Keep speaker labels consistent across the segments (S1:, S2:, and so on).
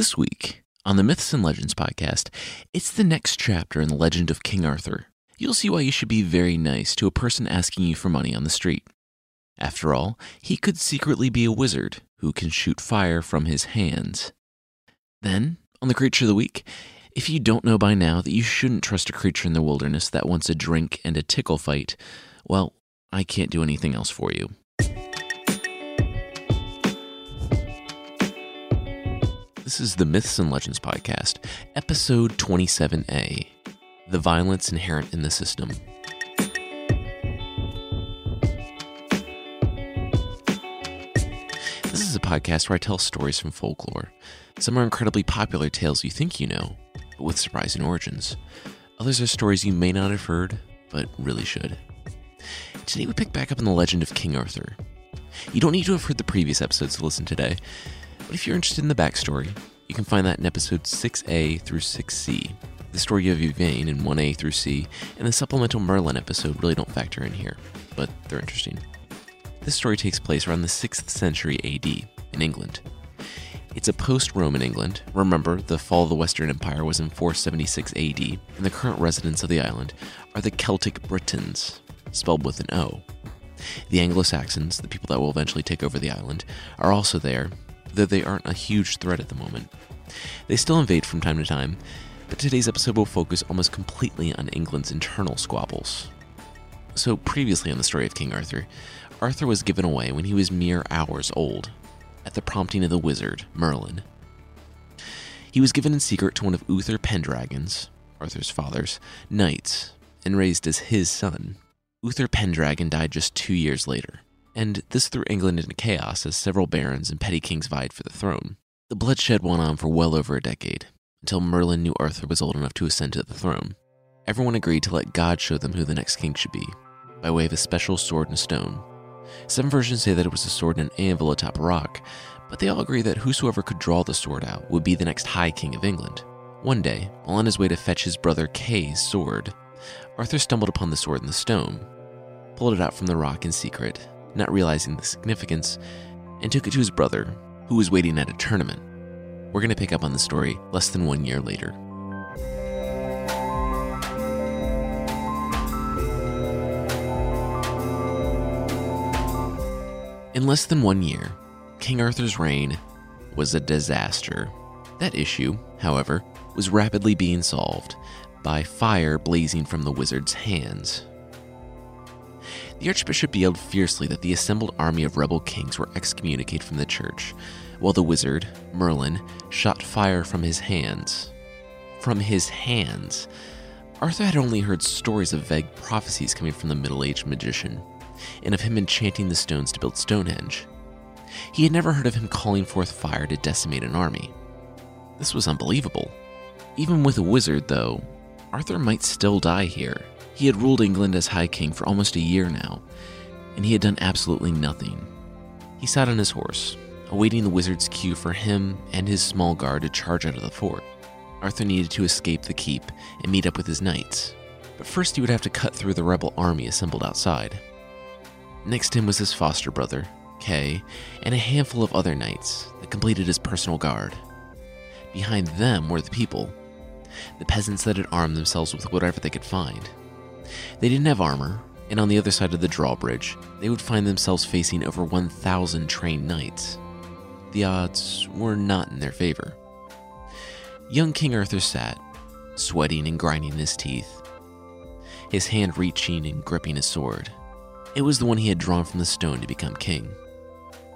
S1: This week on the Myths and Legends podcast, it's the next chapter in the legend of King Arthur. You'll see why you should be very nice to a person asking you for money on the street. After all, he could secretly be a wizard who can shoot fire from his hands. Then, on the Creature of the Week, if you don't know by now that you shouldn't trust a creature in the wilderness that wants a drink and a tickle fight, well, I can't do anything else for you. This is the Myths and Legends Podcast, episode 27A The Violence Inherent in the System. This is a podcast where I tell stories from folklore. Some are incredibly popular tales you think you know, but with surprising origins. Others are stories you may not have heard, but really should. Today we pick back up on the legend of King Arthur. You don't need to have heard the previous episodes to listen today. But if you're interested in the backstory, you can find that in episodes 6A through 6C. The story of Yvain in 1A through C, and the supplemental Merlin episode really don't factor in here, but they're interesting. This story takes place around the 6th century AD in England. It's a post Roman England. Remember, the fall of the Western Empire was in 476 AD, and the current residents of the island are the Celtic Britons, spelled with an O. The Anglo Saxons, the people that will eventually take over the island, are also there, though they aren't a huge threat at the moment. They still invade from time to time, but today's episode will focus almost completely on England's internal squabbles. So, previously on the story of King Arthur, Arthur was given away when he was mere hours old, at the prompting of the wizard, Merlin. He was given in secret to one of Uther Pendragon's, Arthur's father's, knights, and raised as his son. Uther Pendragon died just two years later and this threw England into chaos as several barons and petty kings vied for the throne. The bloodshed went on for well over a decade, until Merlin knew Arthur was old enough to ascend to the throne. Everyone agreed to let God show them who the next king should be, by way of a special sword and stone. Some versions say that it was a sword and an anvil atop a rock, but they all agree that whosoever could draw the sword out would be the next High King of England. One day, while on his way to fetch his brother Kay's sword, Arthur stumbled upon the sword in the stone, pulled it out from the rock in secret, not realizing the significance, and took it to his brother, who was waiting at a tournament. We're going to pick up on the story less than one year later. In less than one year, King Arthur's reign was a disaster. That issue, however, was rapidly being solved by fire blazing from the wizard's hands. The archbishop yelled fiercely that the assembled army of rebel kings were excommunicated from the church, while the wizard, Merlin, shot fire from his hands. From his hands. Arthur had only heard stories of vague prophecies coming from the middle aged magician, and of him enchanting the stones to build Stonehenge. He had never heard of him calling forth fire to decimate an army. This was unbelievable. Even with a wizard, though, Arthur might still die here. He had ruled England as High King for almost a year now, and he had done absolutely nothing. He sat on his horse, awaiting the wizard's cue for him and his small guard to charge out of the fort. Arthur needed to escape the keep and meet up with his knights, but first he would have to cut through the rebel army assembled outside. Next to him was his foster brother, Kay, and a handful of other knights that completed his personal guard. Behind them were the people, the peasants that had armed themselves with whatever they could find. They didn't have armor, and on the other side of the drawbridge, they would find themselves facing over 1,000 trained knights. The odds were not in their favor. Young King Arthur sat, sweating and grinding his teeth, his hand reaching and gripping his sword. It was the one he had drawn from the stone to become king.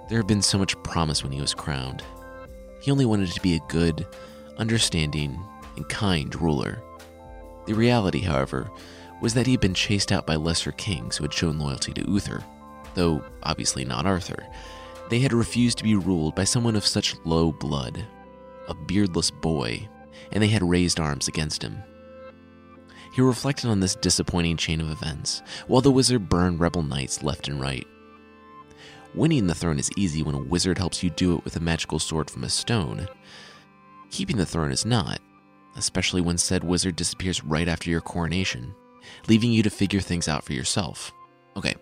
S1: There had been so much promise when he was crowned. He only wanted to be a good, understanding, and kind ruler. The reality, however, was that he had been chased out by lesser kings who had shown loyalty to Uther, though obviously not Arthur. They had refused to be ruled by someone of such low blood, a beardless boy, and they had raised arms against him. He reflected on this disappointing chain of events, while the wizard burned rebel knights left and right. Winning the throne is easy when a wizard helps you do it with a magical sword from a stone. Keeping the throne is not, especially when said wizard disappears right after your coronation leaving you to figure things out for yourself. Okay,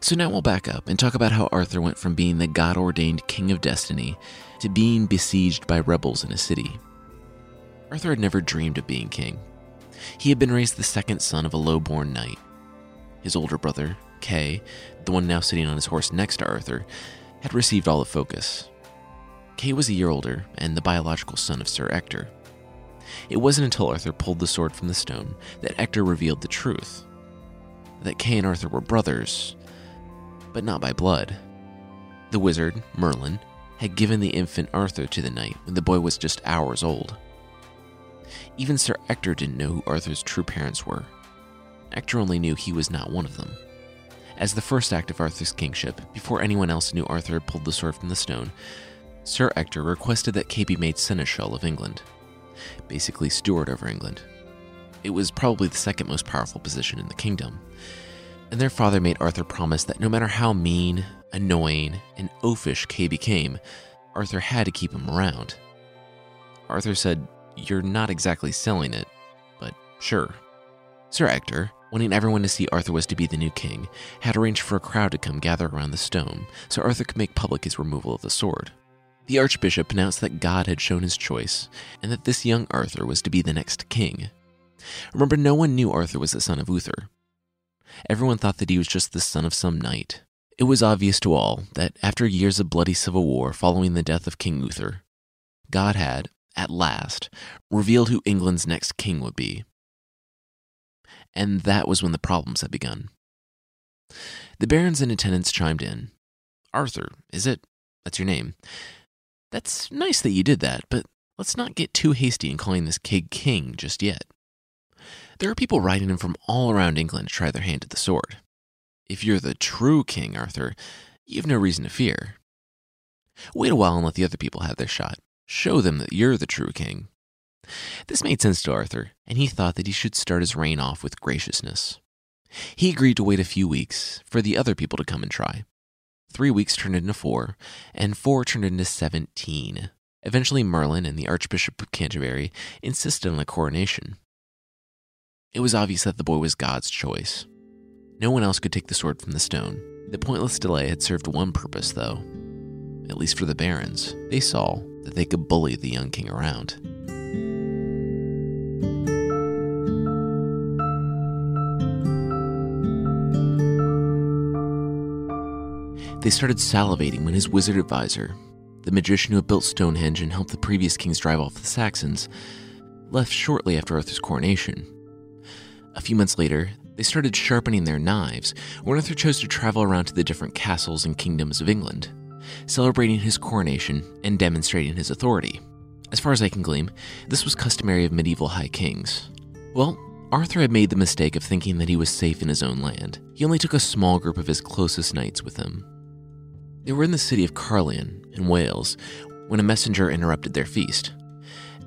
S1: so now we'll back up and talk about how Arthur went from being the God ordained king of destiny to being besieged by rebels in a city. Arthur had never dreamed of being king. He had been raised the second son of a low born knight. His older brother, Kay, the one now sitting on his horse next to Arthur, had received all the focus. Kay was a year older and the biological son of Sir Ector. It wasn't until Arthur pulled the sword from the stone that Ector revealed the truth that Kay and Arthur were brothers, but not by blood. The wizard, Merlin, had given the infant Arthur to the knight when the boy was just hours old. Even Sir Ector didn't know who Arthur's true parents were. Ector only knew he was not one of them. As the first act of Arthur's kingship, before anyone else knew Arthur had pulled the sword from the stone, Sir Ector requested that Kay be made Seneschal of England, basically steward over England. It was probably the second most powerful position in the kingdom. And their father made Arthur promise that no matter how mean, annoying, and oafish Kay became, Arthur had to keep him around. Arthur said, You're not exactly selling it, but sure. Sir Ector, wanting everyone to see Arthur was to be the new king, had arranged for a crowd to come gather around the stone so Arthur could make public his removal of the sword. The archbishop announced that God had shown his choice, and that this young Arthur was to be the next king. Remember, no one knew Arthur was the son of Uther. Everyone thought that he was just the son of some knight. It was obvious to all that after years of bloody civil war following the death of King Uther, God had, at last, revealed who England's next king would be. And that was when the problems had begun. The barons and attendants chimed in. Arthur, is it? That's your name. That's nice that you did that, but let's not get too hasty in calling this kid king just yet. There are people riding in from all around England to try their hand at the sword. If you're the true King Arthur, you have no reason to fear. Wait a while and let the other people have their shot. Show them that you're the true king. This made sense to Arthur, and he thought that he should start his reign off with graciousness. He agreed to wait a few weeks for the other people to come and try. Three weeks turned into four, and four turned into seventeen. Eventually, Merlin and the Archbishop of Canterbury insisted on a coronation. It was obvious that the boy was God's choice. No one else could take the sword from the stone. The pointless delay had served one purpose, though. At least for the barons, they saw that they could bully the young king around. They started salivating when his wizard advisor, the magician who had built Stonehenge and helped the previous kings drive off the Saxons, left shortly after Arthur's coronation. A few months later, they started sharpening their knives when Arthur chose to travel around to the different castles and kingdoms of England, celebrating his coronation and demonstrating his authority. As far as I can glean, this was customary of medieval high kings. Well, Arthur had made the mistake of thinking that he was safe in his own land. He only took a small group of his closest knights with him. They were in the city of Caerleon, in Wales, when a messenger interrupted their feast.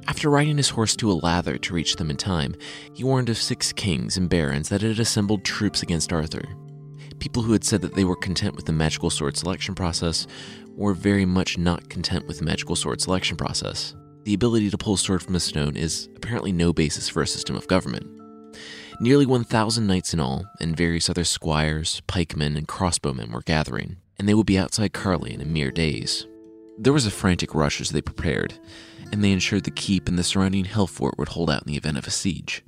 S1: After riding his horse to a lather to reach them in time, he warned of six kings and barons that had assembled troops against Arthur. People who had said that they were content with the magical sword selection process were very much not content with the magical sword selection process. The ability to pull a sword from a stone is apparently no basis for a system of government. Nearly 1,000 knights in all, and various other squires, pikemen, and crossbowmen were gathering, and they would be outside Caerleon in a mere days. There was a frantic rush as they prepared, and they ensured the keep and the surrounding hill fort would hold out in the event of a siege.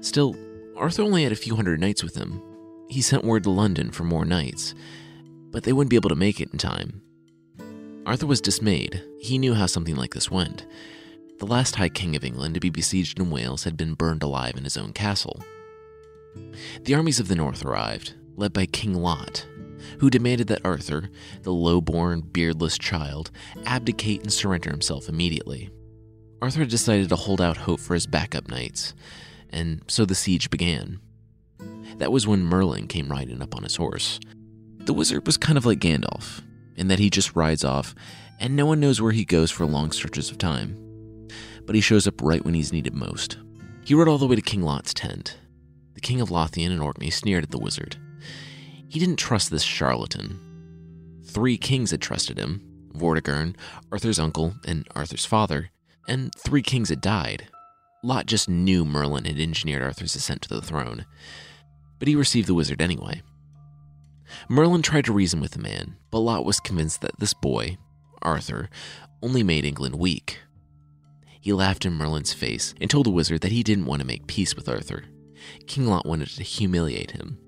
S1: Still, Arthur only had a few hundred knights with him. He sent word to London for more knights, but they wouldn't be able to make it in time. Arthur was dismayed. He knew how something like this went. The last High King of England to be besieged in Wales had been burned alive in his own castle. The armies of the north arrived, led by King Lot, who demanded that Arthur, the low born, beardless child, abdicate and surrender himself immediately. Arthur decided to hold out hope for his backup knights, and so the siege began. That was when Merlin came riding up on his horse. The wizard was kind of like Gandalf, in that he just rides off, and no one knows where he goes for long stretches of time. But he shows up right when he's needed most. He rode all the way to King Lot's tent. The king of Lothian and Orkney sneered at the wizard. He didn't trust this charlatan. Three kings had trusted him Vortigern, Arthur's uncle, and Arthur's father, and three kings had died. Lot just knew Merlin had engineered Arthur's ascent to the throne, but he received the wizard anyway. Merlin tried to reason with the man, but Lot was convinced that this boy, Arthur, only made England weak. He laughed in Merlin's face and told the wizard that he didn't want to make peace with Arthur. King Lot wanted to humiliate him,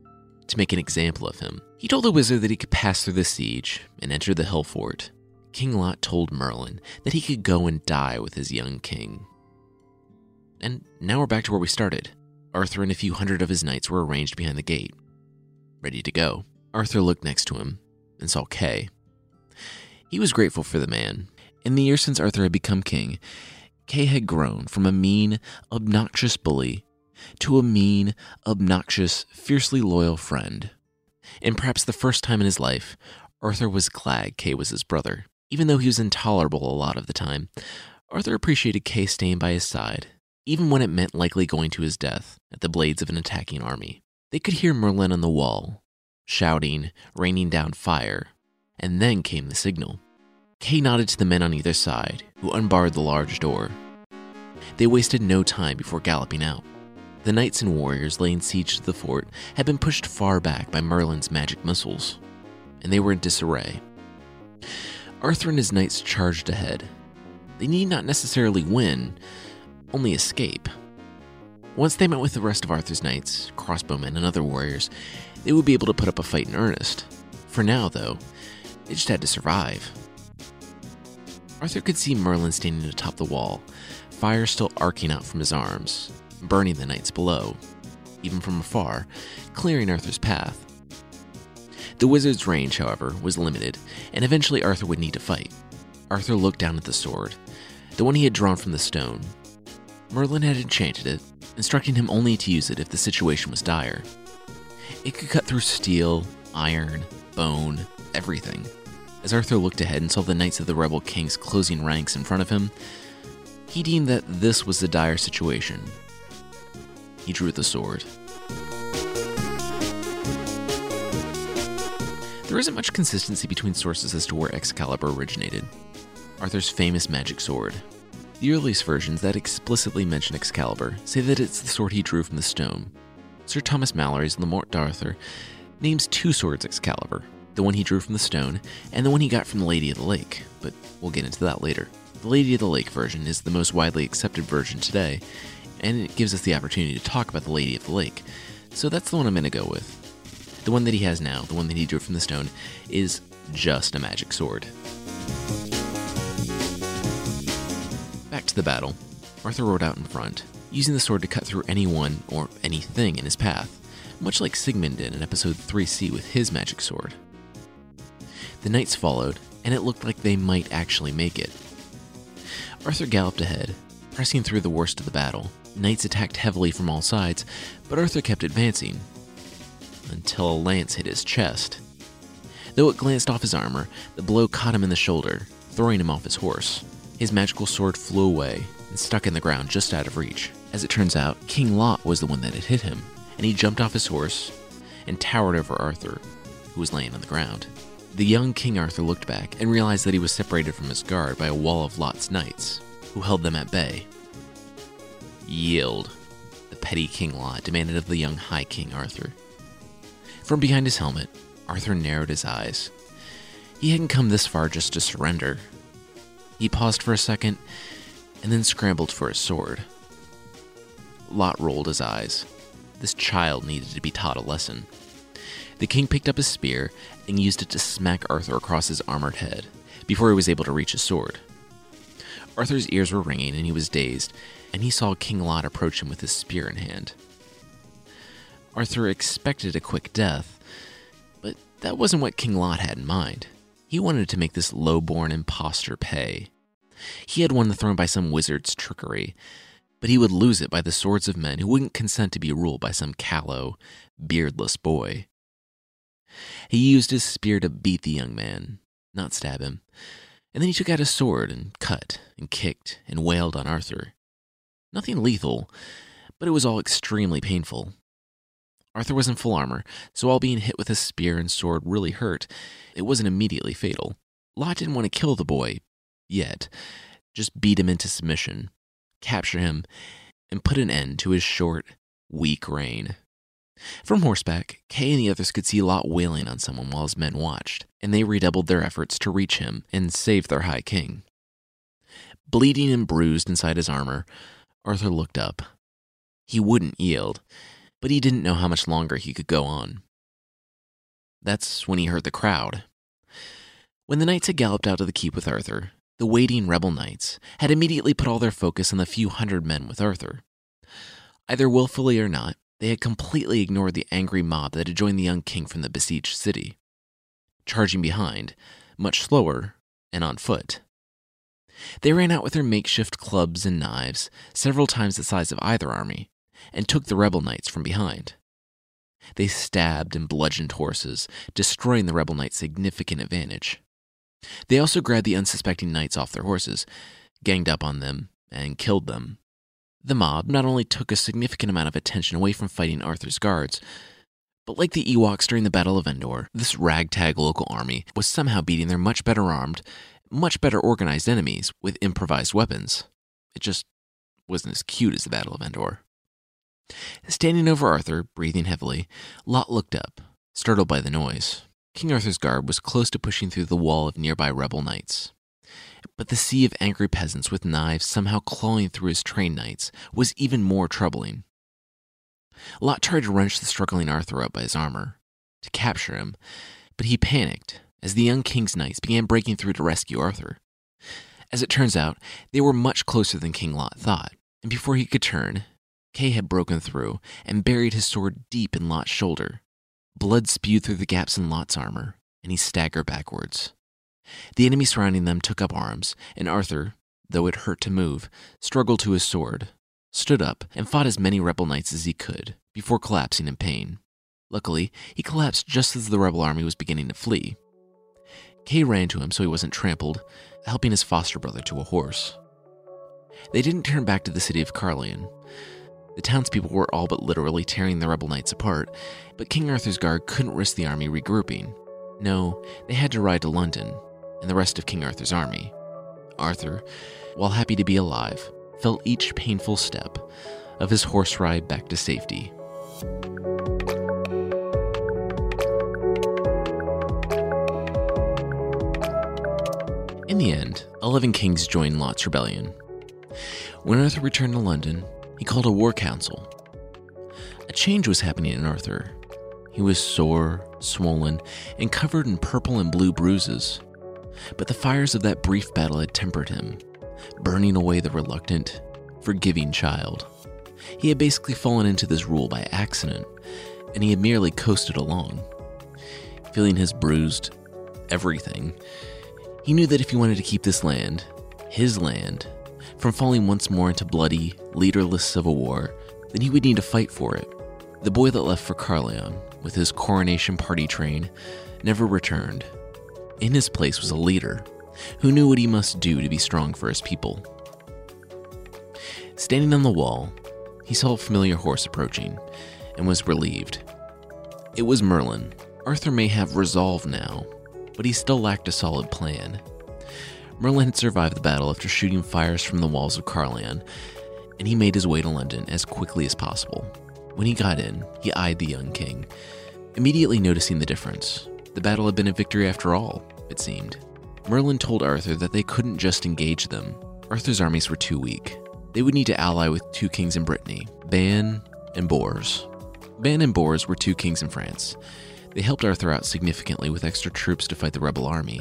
S1: to make an example of him. He told the wizard that he could pass through the siege and enter the hill fort. King Lot told Merlin that he could go and die with his young king. And now we're back to where we started. Arthur and a few hundred of his knights were arranged behind the gate, ready to go. Arthur looked next to him and saw Kay. He was grateful for the man. In the years since Arthur had become king, Kay had grown from a mean, obnoxious bully to a mean, obnoxious, fiercely loyal friend. And perhaps the first time in his life, Arthur was glad Kay was his brother. Even though he was intolerable a lot of the time, Arthur appreciated Kay staying by his side, even when it meant likely going to his death at the blades of an attacking army. They could hear Merlin on the wall, shouting, raining down fire, and then came the signal. Kay nodded to the men on either side, who unbarred the large door. They wasted no time before galloping out. The knights and warriors laying siege to the fort had been pushed far back by Merlin's magic missiles, and they were in disarray. Arthur and his knights charged ahead. They need not necessarily win, only escape. Once they met with the rest of Arthur's knights, crossbowmen, and other warriors, they would be able to put up a fight in earnest. For now, though, they just had to survive. Arthur could see Merlin standing atop the wall, fire still arcing out from his arms, burning the knights below, even from afar, clearing Arthur's path. The wizard's range, however, was limited, and eventually Arthur would need to fight. Arthur looked down at the sword, the one he had drawn from the stone. Merlin had enchanted it, instructing him only to use it if the situation was dire. It could cut through steel, iron, bone, everything. As Arthur looked ahead and saw the knights of the rebel kings closing ranks in front of him, he deemed that this was the dire situation. He drew the sword. There isn't much consistency between sources as to where Excalibur originated, Arthur's famous magic sword. The earliest versions that explicitly mention Excalibur say that it's the sword he drew from the stone. Sir Thomas Malory's Le Morte d'Arthur names two swords Excalibur the one he drew from the stone, and the one he got from the Lady of the Lake, but we'll get into that later. The Lady of the Lake version is the most widely accepted version today, and it gives us the opportunity to talk about the Lady of the Lake, so that's the one I'm going to go with. The one that he has now, the one that he drew from the stone, is just a magic sword. Back to the battle. Arthur rode out in front, using the sword to cut through anyone or anything in his path, much like Sigmund did in episode 3C with his magic sword. The knights followed, and it looked like they might actually make it. Arthur galloped ahead, pressing through the worst of the battle. Knights attacked heavily from all sides, but Arthur kept advancing until a lance hit his chest. Though it glanced off his armor, the blow caught him in the shoulder, throwing him off his horse. His magical sword flew away and stuck in the ground just out of reach. As it turns out, King Lot was the one that had hit him, and he jumped off his horse and towered over Arthur, who was laying on the ground. The young King Arthur looked back and realized that he was separated from his guard by a wall of Lot's knights, who held them at bay. Yield, the petty King Lot demanded of the young High King Arthur. From behind his helmet, Arthur narrowed his eyes. He hadn't come this far just to surrender. He paused for a second and then scrambled for his sword. Lot rolled his eyes. This child needed to be taught a lesson. The king picked up his spear and used it to smack Arthur across his armored head before he was able to reach his sword. Arthur's ears were ringing and he was dazed, and he saw King Lot approach him with his spear in hand. Arthur expected a quick death, but that wasn't what King Lot had in mind. He wanted to make this low born impostor pay. He had won the throne by some wizard's trickery, but he would lose it by the swords of men who wouldn't consent to be ruled by some callow, beardless boy. He used his spear to beat the young man, not stab him. And then he took out his sword and cut and kicked and wailed on Arthur. Nothing lethal, but it was all extremely painful. Arthur was in full armor, so while being hit with a spear and sword really hurt, it wasn't immediately fatal. Lot didn't want to kill the boy, yet, just beat him into submission, capture him, and put an end to his short, weak reign. From horseback, Kay and the others could see Lot wailing on someone while his men watched, and they redoubled their efforts to reach him and save their High King. Bleeding and bruised inside his armor, Arthur looked up. He wouldn't yield, but he didn't know how much longer he could go on. That's when he heard the crowd. When the knights had galloped out of the keep with Arthur, the waiting rebel knights had immediately put all their focus on the few hundred men with Arthur. Either willfully or not, they had completely ignored the angry mob that had joined the young king from the besieged city, charging behind, much slower and on foot. They ran out with their makeshift clubs and knives, several times the size of either army, and took the rebel knights from behind. They stabbed and bludgeoned horses, destroying the rebel knights' significant advantage. They also grabbed the unsuspecting knights off their horses, ganged up on them, and killed them. The mob not only took a significant amount of attention away from fighting Arthur's guards, but like the Ewoks during the Battle of Endor, this ragtag local army was somehow beating their much better armed, much better organized enemies with improvised weapons. It just wasn't as cute as the Battle of Endor. Standing over Arthur, breathing heavily, Lot looked up, startled by the noise. King Arthur's guard was close to pushing through the wall of nearby rebel knights. But the sea of angry peasants with knives somehow clawing through his trained knights was even more troubling. Lot tried to wrench the struggling Arthur up by his armor, to capture him, but he panicked as the young king's knights began breaking through to rescue Arthur. As it turns out, they were much closer than King Lot thought, and before he could turn, Kay had broken through and buried his sword deep in Lot's shoulder. Blood spewed through the gaps in Lot's armor, and he staggered backwards. The enemy surrounding them took up arms, and Arthur, though it hurt to move, struggled to his sword, stood up, and fought as many rebel knights as he could, before collapsing in pain. Luckily, he collapsed just as the rebel army was beginning to flee. Kay ran to him so he wasn't trampled, helping his foster brother to a horse. They didn't turn back to the city of Caerleon. The townspeople were all but literally tearing the rebel knights apart, but King Arthur's guard couldn't risk the army regrouping. No, they had to ride to London and the rest of King Arthur's army. Arthur, while happy to be alive, felt each painful step of his horse ride back to safety. The end, 11 kings joined Lot's rebellion. When Arthur returned to London, he called a war council. A change was happening in Arthur. He was sore, swollen, and covered in purple and blue bruises. But the fires of that brief battle had tempered him, burning away the reluctant, forgiving child. He had basically fallen into this rule by accident, and he had merely coasted along. Feeling his bruised everything, he knew that if he wanted to keep this land, his land, from falling once more into bloody, leaderless civil war, then he would need to fight for it. The boy that left for Caerleon with his coronation party train, never returned. In his place was a leader who knew what he must do to be strong for his people. Standing on the wall, he saw a familiar horse approaching and was relieved. It was Merlin. Arthur may have resolve now, but he still lacked a solid plan. Merlin had survived the battle after shooting fires from the walls of Caerleon, and he made his way to London as quickly as possible. When he got in, he eyed the young king, immediately noticing the difference. The battle had been a victory after all, it seemed. Merlin told Arthur that they couldn't just engage them. Arthur's armies were too weak. They would need to ally with two kings in Brittany, Ban and Bors. Ban and Bors were two kings in France. They helped Arthur out significantly with extra troops to fight the rebel army,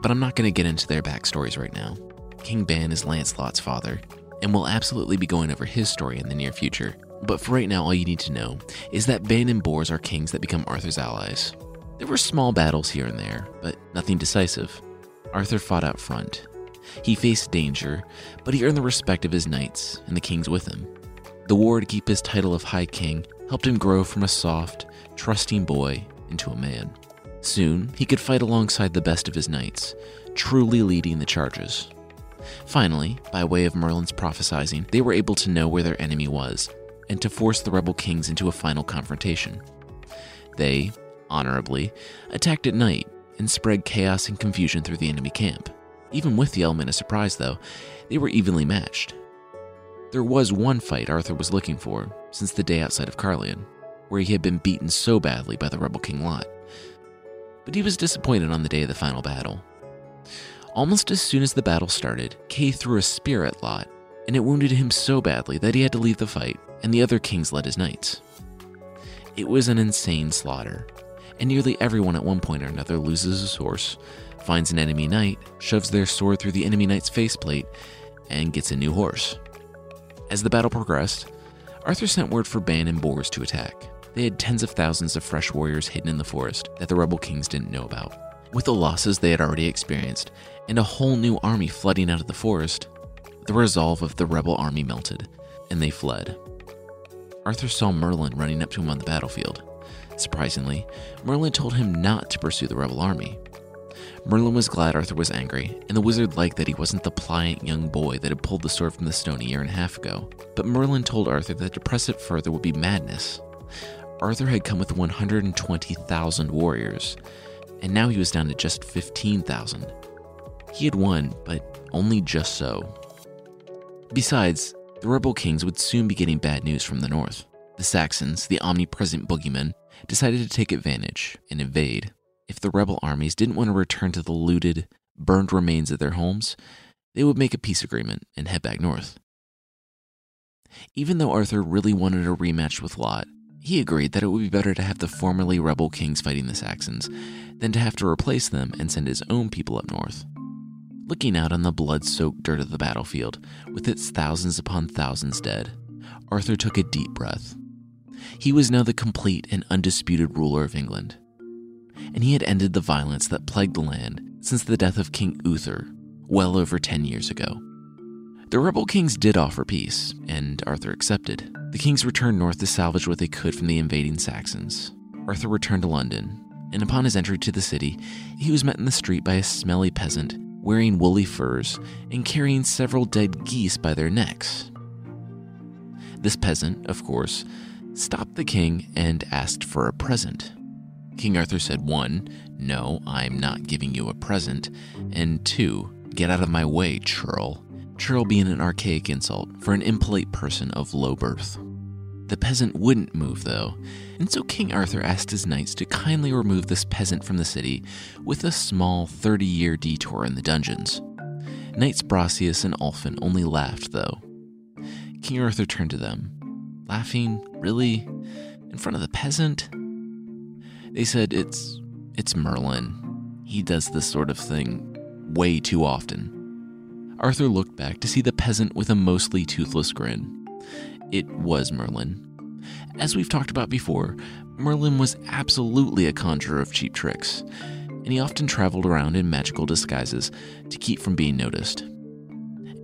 S1: but I'm not going to get into their backstories right now. King Ban is Lancelot's father, and we'll absolutely be going over his story in the near future. But for right now, all you need to know is that Ban and Bors are kings that become Arthur's allies. There were small battles here and there, but nothing decisive. Arthur fought out front. He faced danger, but he earned the respect of his knights and the kings with him. The war to keep his title of High King helped him grow from a soft, trusting boy into a man. Soon, he could fight alongside the best of his knights, truly leading the charges. Finally, by way of Merlin's prophesizing, they were able to know where their enemy was, and to force the rebel kings into a final confrontation. They, honorably, attacked at night and spread chaos and confusion through the enemy camp. Even with the element of surprise, though, they were evenly matched. There was one fight Arthur was looking for since the day outside of Caerleon where he had been beaten so badly by the rebel King Lot. But he was disappointed on the day of the final battle. Almost as soon as the battle started, Kay threw a spear at Lot, and it wounded him so badly that he had to leave the fight, and the other kings led his knights. It was an insane slaughter, and nearly everyone at one point or another loses his horse, finds an enemy knight, shoves their sword through the enemy knight's faceplate, and gets a new horse. As the battle progressed, Arthur sent word for Ban and Bors to attack. They had tens of thousands of fresh warriors hidden in the forest that the rebel kings didn't know about. With the losses they had already experienced, and a whole new army flooding out of the forest, the resolve of the rebel army melted, and they fled. Arthur saw Merlin running up to him on the battlefield. Surprisingly, Merlin told him not to pursue the rebel army. Merlin was glad Arthur was angry, and the wizard liked that he wasn't the pliant young boy that had pulled the sword from the stone a year and a half ago. But Merlin told Arthur that to press it further would be madness. Arthur had come with 120,000 warriors, and now he was down to just 15,000. He had won, but only just so. Besides, the rebel kings would soon be getting bad news from the north. The Saxons, the omnipresent boogeymen, decided to take advantage and invade. If the rebel armies didn't want to return to the looted, burned remains of their homes, they would make a peace agreement and head back north. Even though Arthur really wanted a rematch with Lot, he agreed that it would be better to have the formerly rebel kings fighting the Saxons than to have to replace them and send his own people up north. Looking out on the blood soaked dirt of the battlefield, with its thousands upon thousands dead, Arthur took a deep breath. He was now the complete and undisputed ruler of England, and he had ended the violence that plagued the land since the death of King Uther, well over 10 years ago. The rebel kings did offer peace, and Arthur accepted. The kings returned north to salvage what they could from the invading Saxons. Arthur returned to London, and upon his entry to the city, he was met in the street by a smelly peasant wearing woolly furs and carrying several dead geese by their necks. This peasant, of course, stopped the king and asked for a present. King Arthur said, one, no, I'm not giving you a present, and two, get out of my way, churl. Churl being an archaic insult for an impolite person of low birth. The peasant wouldn't move, though, and so King Arthur asked his knights to kindly remove this peasant from the city with a small 30 year detour in the dungeons. Knights Brastias and Ulfin only laughed, though. King Arthur turned to them, laughing, really? In front of the peasant? They said, It's. it's Merlin. He does this sort of thing way too often. Arthur looked back to see the peasant with a mostly toothless grin it was Merlin. As we've talked about before, Merlin was absolutely a conjurer of cheap tricks, and he often traveled around in magical disguises to keep from being noticed.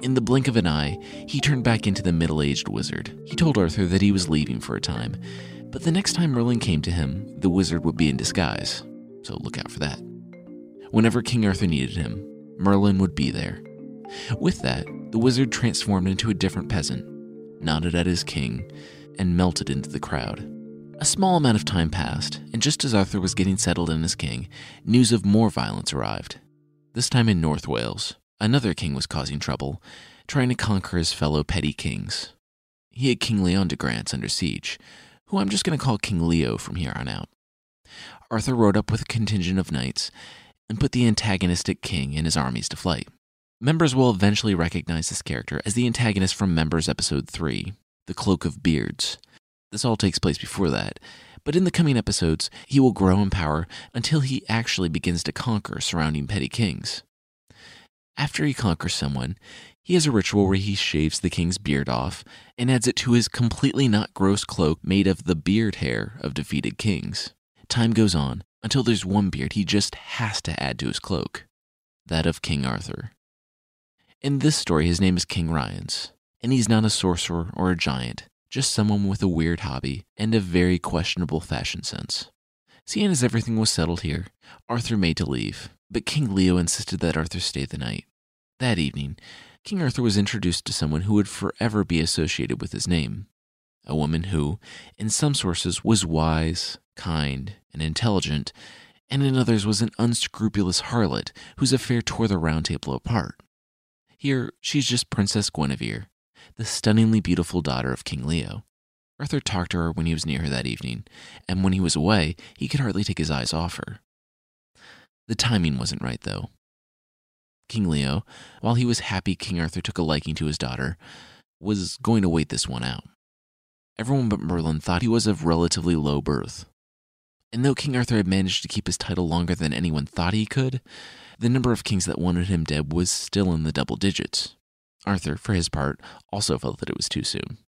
S1: In the blink of an eye, he turned back into the middle aged wizard. He told Arthur that he was leaving for a time, but the next time Merlin came to him, the wizard would be in disguise, so look out for that. Whenever King Arthur needed him, Merlin would be there. With that, the wizard transformed into a different peasant, nodded at his king, and melted into the crowd. A small amount of time passed, and just as Arthur was getting settled in as king, news of more violence arrived. This time in North Wales, another king was causing trouble, trying to conquer his fellow petty kings. He had King Leodegrance under siege, who I'm just going to call King Leo from here on out. Arthur rode up with a contingent of knights and put the antagonistic king and his armies to flight. Members will eventually recognize this character as the antagonist from Members Episode 3, The Cloak of Beards. This all takes place before that, but in the coming episodes, he will grow in power until he actually begins to conquer surrounding petty kings. After he conquers someone, he has a ritual where he shaves the king's beard off and adds it to his completely not gross cloak made of the beard hair of defeated kings. Time goes on until there's one beard he just has to add to his cloak that of King Arthur. In this story, his name is King Ryence, and he's not a sorcerer or a giant, just someone with a weird hobby and a very questionable fashion sense. Seeing as everything was settled here, Arthur made to leave, but King Leo insisted that Arthur stay the night. That evening, King Arthur was introduced to someone who would forever be associated with his name. A woman who, in some sources, was wise, kind, and intelligent, and in others was an unscrupulous harlot whose affair tore the round table apart. Here, she's just Princess Guinevere, the stunningly beautiful daughter of King Leo. Arthur talked to her when he was near her that evening, and when he was away, he could hardly take his eyes off her. The timing wasn't right, though. King Leo, while he was happy King Arthur took a liking to his daughter, was going to wait this one out. Everyone but Merlin thought he was of relatively low birth. And though King Arthur had managed to keep his title longer than anyone thought he could, the number of kings that wanted him dead was still in the double digits. Arthur, for his part, also felt that it was too soon.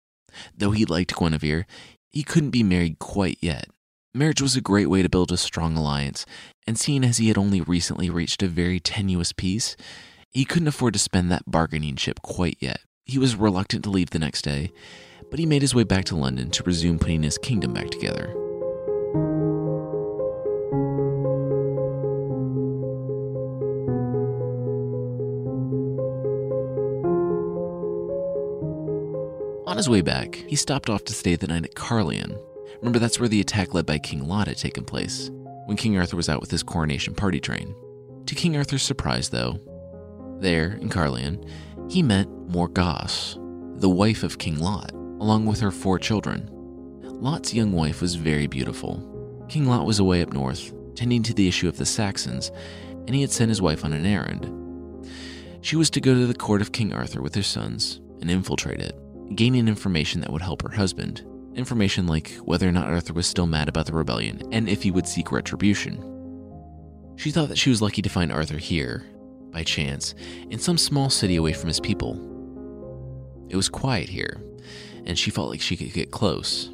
S1: Though he liked Guinevere, he couldn't be married quite yet. Marriage was a great way to build a strong alliance, and seeing as he had only recently reached a very tenuous peace, he couldn't afford to spend that bargaining chip quite yet. He was reluctant to leave the next day, but he made his way back to London to resume putting his kingdom back together. His way back, he stopped off to stay the night at Caerleon. Remember, that's where the attack led by King Lot had taken place, when King Arthur was out with his coronation party train. To King Arthur's surprise, though, there in Caerleon, he met Morgause, the wife of King Lot, along with her four children. Lot's young wife was very beautiful. King Lot was away up north, tending to the issue of the Saxons, and he had sent his wife on an errand. She was to go to the court of King Arthur with her sons and infiltrate it gaining information that would help her husband. Information like whether or not Arthur was still mad about the rebellion and if he would seek retribution. She thought that she was lucky to find Arthur here, by chance, in some small city away from his people. It was quiet here, and she felt like she could get close.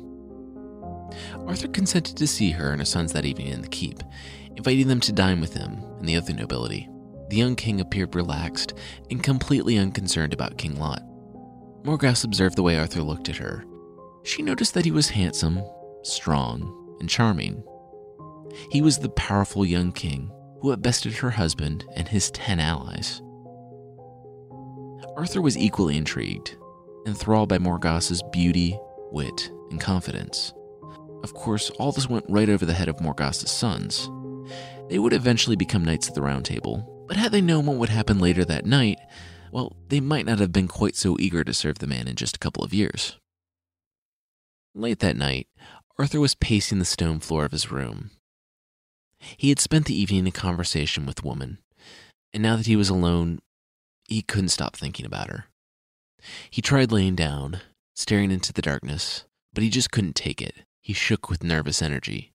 S1: Arthur consented to see her and her sons that evening in the keep, inviting them to dine with him and the other nobility. The young king appeared relaxed and completely unconcerned about King Lot. Morgause observed the way Arthur looked at her. She noticed that he was handsome, strong, and charming. He was the powerful young king who had bested her husband and his ten allies. Arthur was equally intrigued, enthralled by Morgause's beauty, wit, and confidence. Of course, all this went right over the head of Morgause's sons. They would eventually become knights of the Round Table, but had they known what would happen later that night, well, they might not have been quite so eager to serve the man in just a couple of years. Late that night, Arthur was pacing the stone floor of his room. He had spent the evening in conversation with the woman, and now that he was alone, he couldn't stop thinking about her. He tried laying down, staring into the darkness, but he just couldn't take it. He shook with nervous energy.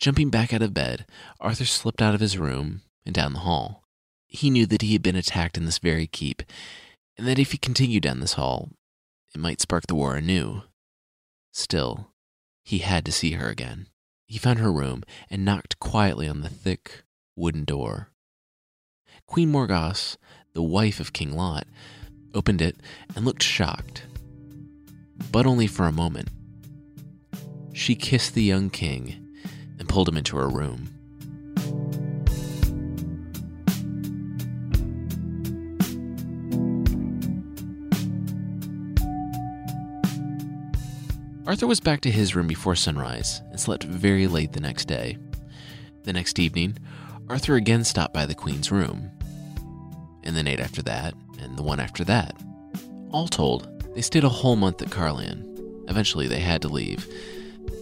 S1: Jumping back out of bed, Arthur slipped out of his room and down the hall. He knew that he had been attacked in this very keep, and that if he continued down this hall, it might spark the war anew. Still, he had to see her again. He found her room and knocked quietly on the thick wooden door. Queen Morgause, the wife of King Lot, opened it and looked shocked. But only for a moment. She kissed the young king and pulled him into her room. Arthur was back to his room before sunrise and slept very late the next day. The next evening, Arthur again stopped by the Queen's room. And the night after that, and the one after that. All told, they stayed a whole month at Caerleon. Eventually, they had to leave.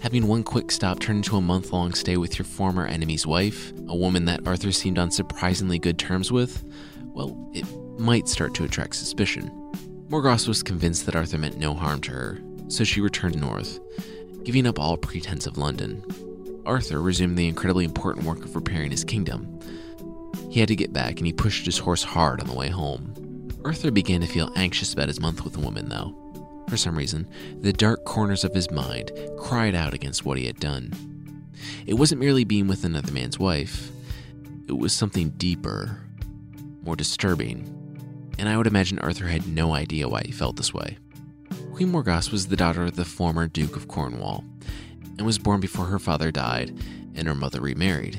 S1: Having one quick stop turn into a month long stay with your former enemy's wife, a woman that Arthur seemed on surprisingly good terms with, well, it might start to attract suspicion. Morgause was convinced that Arthur meant no harm to her, so she returned north, giving up all pretense of London. Arthur resumed the incredibly important work of repairing his kingdom. He had to get back, and he pushed his horse hard on the way home. Arthur began to feel anxious about his month with the woman, though. For some reason, the dark corners of his mind cried out against what he had done. It wasn't merely being with another man's wife, it was something deeper, more disturbing, and I would imagine Arthur had no idea why he felt this way. Queen Morgause was the daughter of the former Duke of Cornwall and was born before her father died and her mother remarried.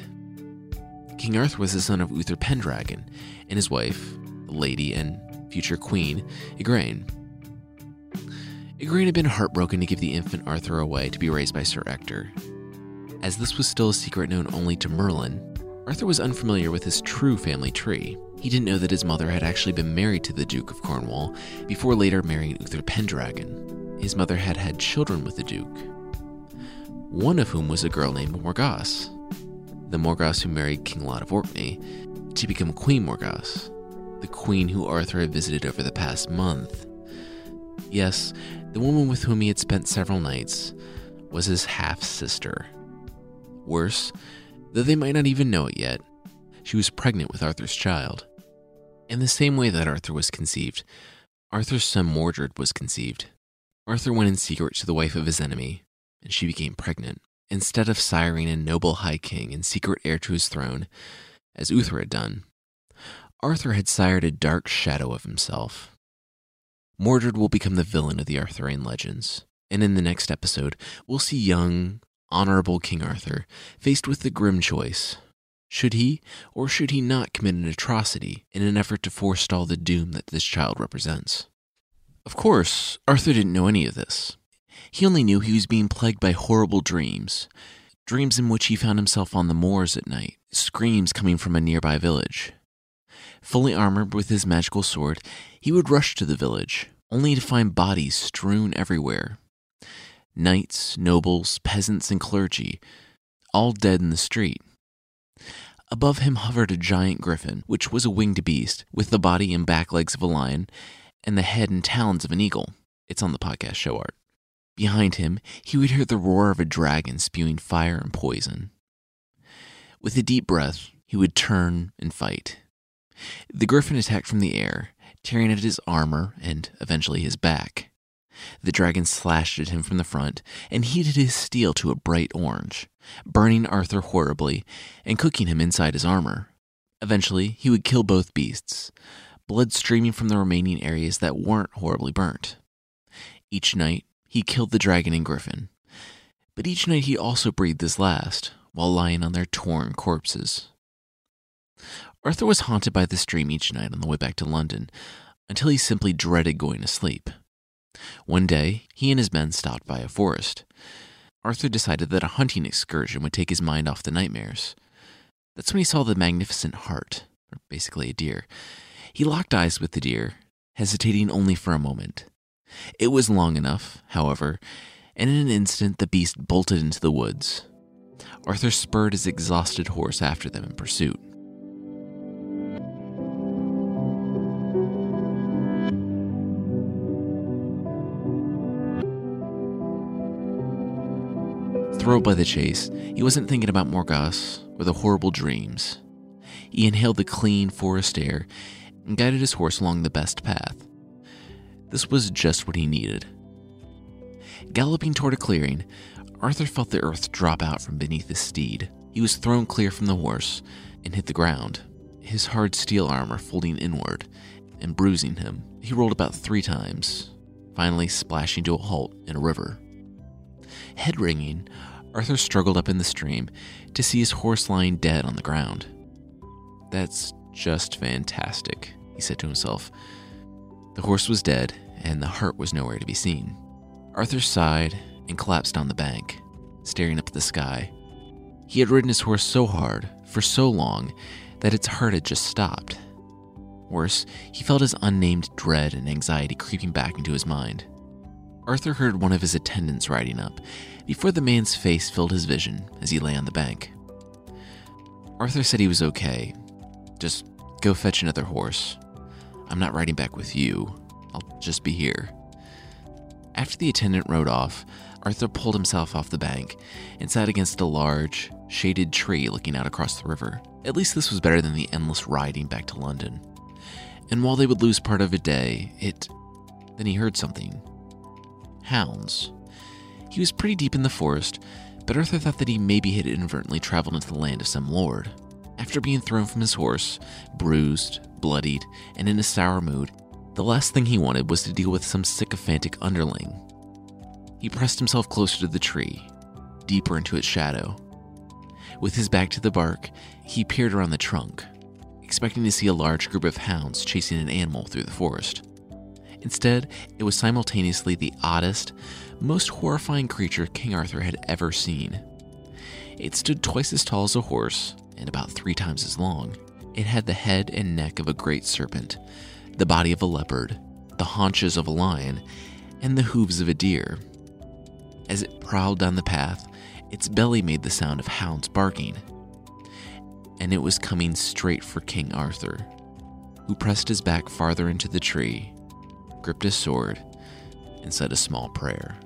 S1: King Arthur was the son of Uther Pendragon and his wife, the lady and future queen, Igraine. Igraine had been heartbroken to give the infant Arthur away to be raised by Sir Ector. As this was still a secret known only to Merlin, Arthur was unfamiliar with his true family tree. He didn't know that his mother had actually been married to the Duke of Cornwall before later marrying Uther Pendragon. his mother had had children with the Duke, one of whom was a girl named Morgause, the Morgause who married King Lot of Orkney to become Queen Morgause, the queen who Arthur had visited over the past month. Yes, the woman with whom he had spent several nights was his half sister. Worse, though they might not even know it yet, she was pregnant with Arthur's child. In the same way that Arthur was conceived, Arthur's son Mordred was conceived. Arthur went in secret to the wife of his enemy, and she became pregnant. Instead of siring a noble high king and secret heir to his throne, as Uther had done, Arthur had sired a dark shadow of himself. Mordred will become the villain of the Arthurian legends, and in the next episode, we'll see young, honorable King Arthur faced with the grim choice should he or should he not commit an atrocity in an effort to forestall the doom that this child represents? Of course, Arthur didn't know any of this. He only knew he was being plagued by horrible dreams, dreams in which he found himself on the moors at night, screams coming from a nearby village. Fully armored with his magical sword, he would rush to the village, only to find bodies strewn everywhere. Knights, nobles, peasants, and clergy, all dead in the street. Above him hovered a giant griffin, which was a winged beast, with the body and back legs of a lion, and the head and talons of an eagle. It's on the podcast show art. Behind him, he would hear the roar of a dragon spewing fire and poison. With a deep breath, he would turn and fight. The griffin attacked from the air, tearing at his armor and eventually his back. The dragon slashed at him from the front and heated his steel to a bright orange, burning Arthur horribly and cooking him inside his armor. Eventually, he would kill both beasts, blood streaming from the remaining areas that weren't horribly burnt. Each night, he killed the dragon and griffin, but each night he also breathed his last while lying on their torn corpses. Arthur was haunted by this dream each night on the way back to London until he simply dreaded going to sleep. One day, he and his men stopped by a forest. Arthur decided that a hunting excursion would take his mind off the nightmares. That's when he saw the magnificent hart, or basically a deer. He locked eyes with the deer, hesitating only for a moment. It was long enough, however, and in an instant the beast bolted into the woods. Arthur spurred his exhausted horse after them in pursuit. Thrilled by the chase, he wasn't thinking about Morgause or the horrible dreams. He inhaled the clean forest air and guided his horse along the best path. This was just what he needed. Galloping toward a clearing, Arthur felt the earth drop out from beneath his steed. He was thrown clear from the horse and hit the ground, his hard steel armor folding inward and bruising him. He rolled about three times, finally splashing to a halt in a river. Head ringing, Arthur struggled up in the stream to see his horse lying dead on the ground. That's just fantastic, he said to himself. The horse was dead, and the hart was nowhere to be seen. Arthur sighed and collapsed on the bank, staring up at the sky. He had ridden his horse so hard, for so long, that its heart had just stopped. Worse, he felt his unnamed dread and anxiety creeping back into his mind. Arthur heard one of his attendants riding up before the man's face filled his vision as he lay on the bank. Arthur said he was okay. Just go fetch another horse. I'm not riding back with you. I'll just be here. After the attendant rode off, Arthur pulled himself off the bank and sat against a large, shaded tree looking out across the river. At least this was better than the endless riding back to London. And while they would lose part of a day, it. Then he heard something hounds. He was pretty deep in the forest, but Arthur thought that he maybe had inadvertently traveled into the land of some lord. After being thrown from his horse, bruised, bloodied, and in a sour mood, the last thing he wanted was to deal with some sycophantic underling. He pressed himself closer to the tree, deeper into its shadow. With his back to the bark, he peered around the trunk, expecting to see a large group of hounds chasing an animal through the forest. Instead, it was simultaneously the oddest, most horrifying creature King Arthur had ever seen. It stood twice as tall as a horse and about three times as long. It had the head and neck of a great serpent, the body of a leopard, the haunches of a lion, and the hooves of a deer. As it prowled down the path, its belly made the sound of hounds barking. And it was coming straight for King Arthur, who pressed his back farther into the tree, gripped his sword, and said a small prayer.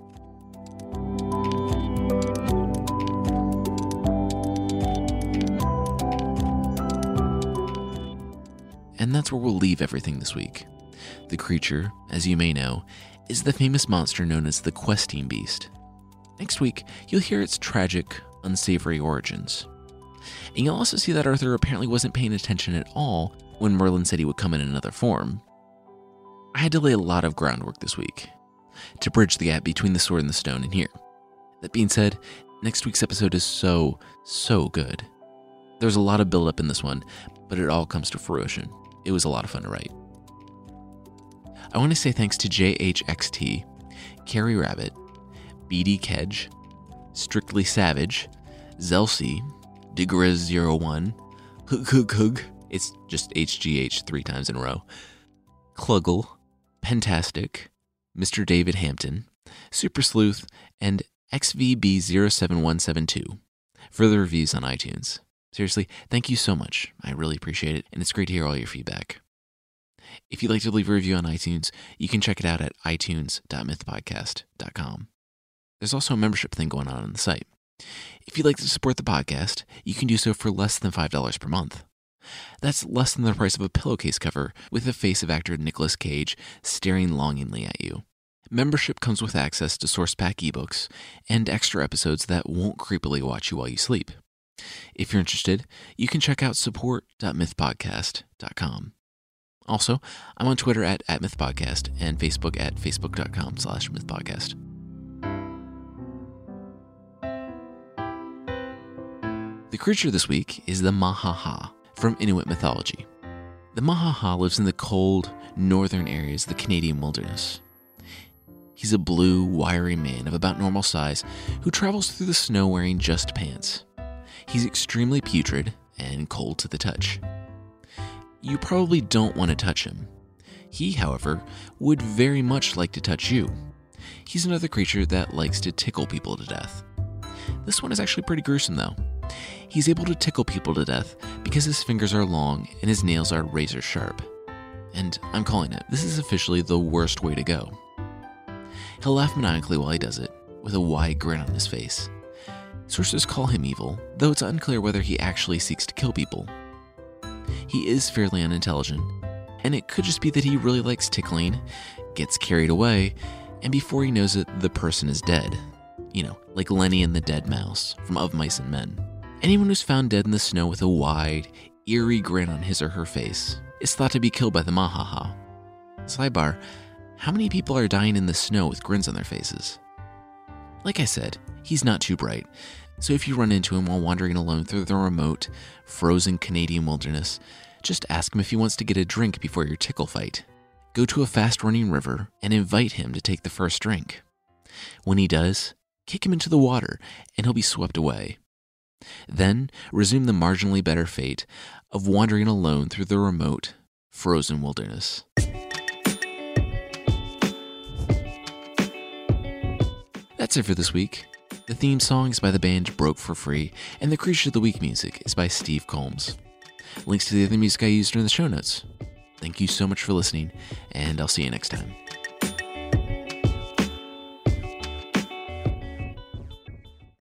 S1: And that's where we'll leave everything this week. The creature, as you may know, is the famous monster known as the Questing Beast. Next week, you'll hear its tragic, unsavory origins. And you'll also see that Arthur apparently wasn't paying attention at all when Merlin said he would come in another form. I had to lay a lot of groundwork this week to bridge the gap between the sword and the stone in here. That being said, next week's episode is so, so good. There's a lot of build up in this one, but it all comes to fruition. It was a lot of fun to write. I want to say thanks to JHXT, Carrie Rabbit, BD Kedge, Strictly Savage, Zelsi, Digriz01, Hug Hug Hug, it's just HGH three times in a row, Kluggle, Pentastic, Mr. David Hampton, Super Sleuth, and XVB07172 for the reviews on iTunes. Seriously, thank you so much. I really appreciate it, and it's great to hear all your feedback. If you'd like to leave a review on iTunes, you can check it out at itunes.mythpodcast.com. There's also a membership thing going on on the site. If you'd like to support the podcast, you can do so for less than $5 per month. That's less than the price of a pillowcase cover with the face of actor Nicolas Cage staring longingly at you. Membership comes with access to source pack ebooks and extra episodes that won't creepily watch you while you sleep. If you're interested, you can check out support.mythpodcast.com. Also, I'm on Twitter at, at MythPodcast and Facebook at facebook.com slash mythpodcast. The creature this week is the Mahaha from Inuit mythology. The Mahaha lives in the cold, northern areas of the Canadian wilderness. He's a blue, wiry man of about normal size who travels through the snow wearing just pants. He's extremely putrid and cold to the touch. You probably don't want to touch him. He, however, would very much like to touch you. He's another creature that likes to tickle people to death. This one is actually pretty gruesome, though. He's able to tickle people to death because his fingers are long and his nails are razor sharp. And I'm calling it, this is officially the worst way to go. He'll laugh maniacally while he does it, with a wide grin on his face. Sources call him evil, though it's unclear whether he actually seeks to kill people. He is fairly unintelligent, and it could just be that he really likes tickling, gets carried away, and before he knows it, the person is dead. You know, like Lenny and the Dead Mouse from Of Mice and Men. Anyone who's found dead in the snow with a wide, eerie grin on his or her face is thought to be killed by the Mahaha. Sidebar How many people are dying in the snow with grins on their faces? Like I said, he's not too bright, so if you run into him while wandering alone through the remote, frozen Canadian wilderness, just ask him if he wants to get a drink before your tickle fight. Go to a fast running river and invite him to take the first drink. When he does, kick him into the water and he'll be swept away. Then resume the marginally better fate of wandering alone through the remote, frozen wilderness. That's it for this week. The theme song is by the band Broke for Free, and the Creature of the Week music is by Steve Combs. Links to the other music I used are in the show notes. Thank you so much for listening, and I'll see you next time.